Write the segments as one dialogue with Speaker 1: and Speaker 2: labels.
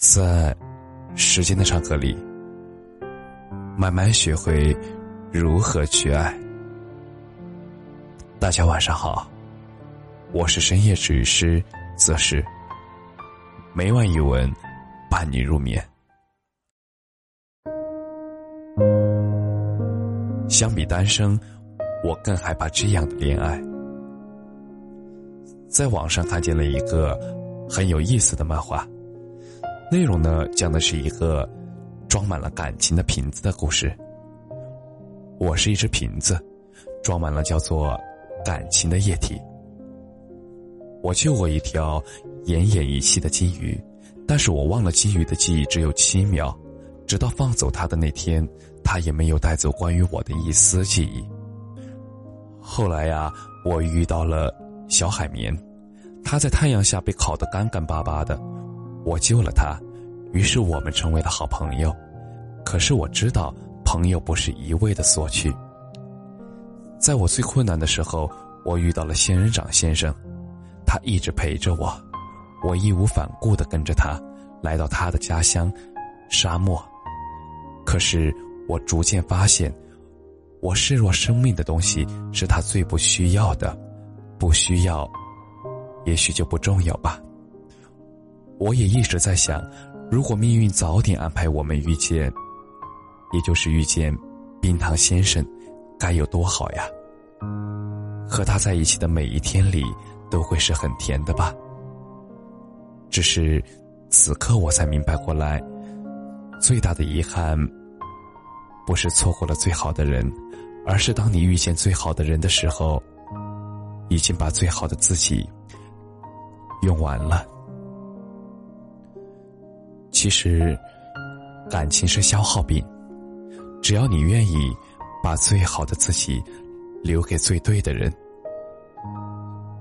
Speaker 1: 在时间的长河里，慢慢学会如何去爱。大家晚上好，我是深夜治愈师则是每晚一文伴你入眠。相比单身，我更害怕这样的恋爱。在网上看见了一个很有意思的漫画。内容呢，讲的是一个装满了感情的瓶子的故事。我是一只瓶子，装满了叫做感情的液体。我救过一条奄奄一息的金鱼，但是我忘了金鱼的记忆只有七秒，直到放走它的那天，它也没有带走关于我的一丝记忆。后来呀，我遇到了小海绵，它在太阳下被烤得干干巴巴的。我救了他，于是我们成为了好朋友。可是我知道，朋友不是一味的索取。在我最困难的时候，我遇到了仙人掌先生，他一直陪着我，我义无反顾的跟着他，来到他的家乡——沙漠。可是我逐渐发现，我视若生命的东西是他最不需要的，不需要，也许就不重要吧。我也一直在想，如果命运早点安排我们遇见，也就是遇见冰糖先生，该有多好呀！和他在一起的每一天里，都会是很甜的吧。只是此刻我才明白过来，最大的遗憾，不是错过了最好的人，而是当你遇见最好的人的时候，已经把最好的自己用完了。其实，感情是消耗品。只要你愿意，把最好的自己留给最对的人。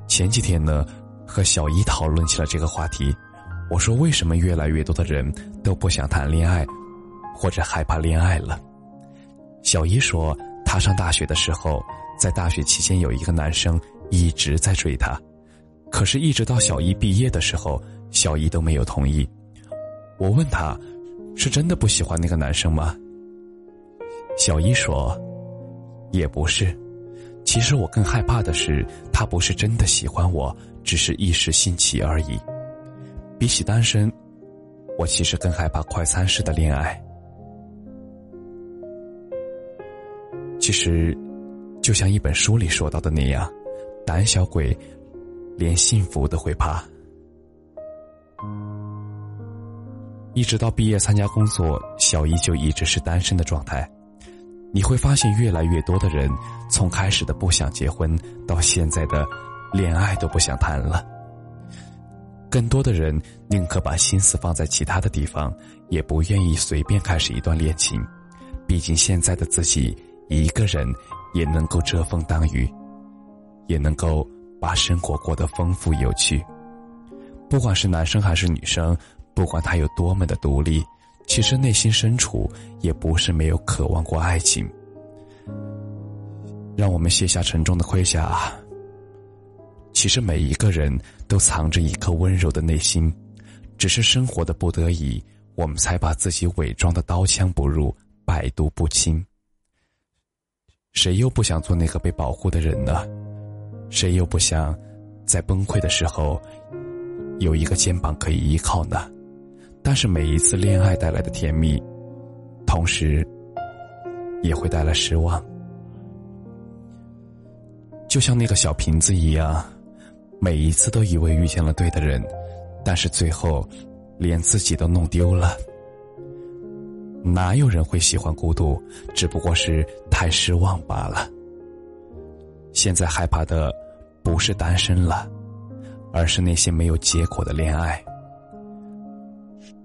Speaker 1: 前几天呢，和小姨讨论起了这个话题。我说：“为什么越来越多的人都不想谈恋爱，或者害怕恋爱了？”小姨说：“她上大学的时候，在大学期间有一个男生一直在追她，可是，一直到小姨毕业的时候，小姨都没有同意。”我问他：“是真的不喜欢那个男生吗？”小一说：“也不是，其实我更害怕的是，他不是真的喜欢我，只是一时兴起而已。比起单身，我其实更害怕快餐式的恋爱。其实，就像一本书里说到的那样，胆小鬼连幸福都会怕。”一直到毕业参加工作，小姨就一直是单身的状态。你会发现，越来越多的人从开始的不想结婚，到现在的恋爱都不想谈了。更多的人宁可把心思放在其他的地方，也不愿意随便开始一段恋情。毕竟现在的自己一个人也能够遮风挡雨，也能够把生活过得丰富有趣。不管是男生还是女生。不管他有多么的独立，其实内心深处也不是没有渴望过爱情。让我们卸下沉重的盔甲。其实每一个人都藏着一颗温柔的内心，只是生活的不得已，我们才把自己伪装的刀枪不入、百毒不侵。谁又不想做那个被保护的人呢？谁又不想在崩溃的时候有一个肩膀可以依靠呢？但是每一次恋爱带来的甜蜜，同时也会带来失望。就像那个小瓶子一样，每一次都以为遇见了对的人，但是最后连自己都弄丢了。哪有人会喜欢孤独？只不过是太失望罢了。现在害怕的不是单身了，而是那些没有结果的恋爱。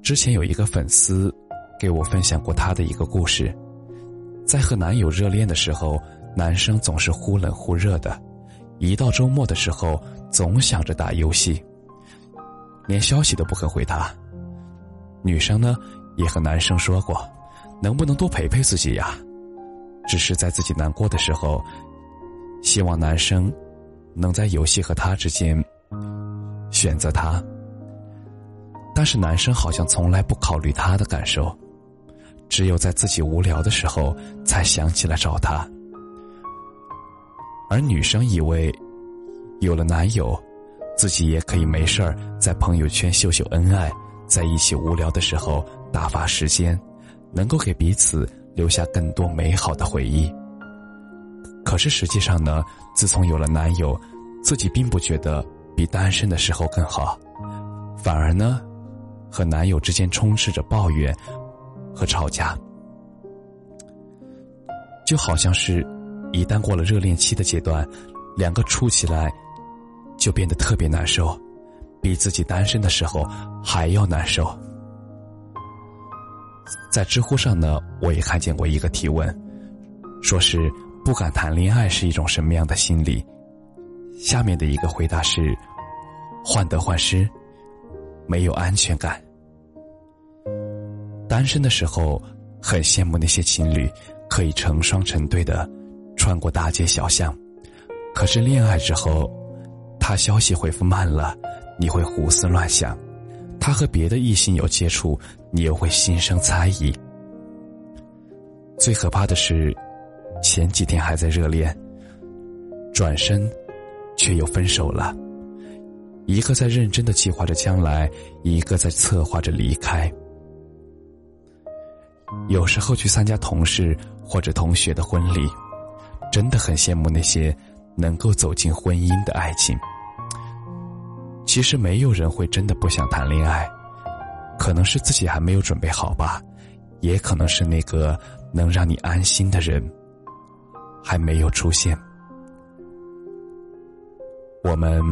Speaker 1: 之前有一个粉丝给我分享过他的一个故事，在和男友热恋的时候，男生总是忽冷忽热的，一到周末的时候总想着打游戏，连消息都不肯回他。女生呢也和男生说过，能不能多陪陪自己呀？只是在自己难过的时候，希望男生能在游戏和他之间选择他。但是男生好像从来不考虑她的感受，只有在自己无聊的时候才想起来找她。而女生以为，有了男友，自己也可以没事儿在朋友圈秀秀恩爱，在一起无聊的时候打发时间，能够给彼此留下更多美好的回忆。可是实际上呢，自从有了男友，自己并不觉得比单身的时候更好，反而呢。和男友之间充斥着抱怨和吵架，就好像是，一旦过了热恋期的阶段，两个处起来就变得特别难受，比自己单身的时候还要难受。在知乎上呢，我也看见过一个提问，说是不敢谈恋爱是一种什么样的心理？下面的一个回答是：患得患失。没有安全感。单身的时候，很羡慕那些情侣可以成双成对的穿过大街小巷。可是恋爱之后，他消息回复慢了，你会胡思乱想；他和别的异性有接触，你又会心生猜疑。最可怕的是，前几天还在热恋，转身却又分手了。一个在认真的计划着将来，一个在策划着离开。有时候去参加同事或者同学的婚礼，真的很羡慕那些能够走进婚姻的爱情。其实没有人会真的不想谈恋爱，可能是自己还没有准备好吧，也可能是那个能让你安心的人还没有出现。我们。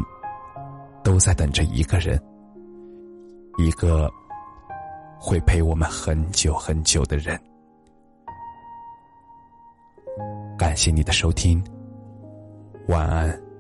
Speaker 1: 都在等着一个人，一个会陪我们很久很久的人。感谢你的收听，晚安。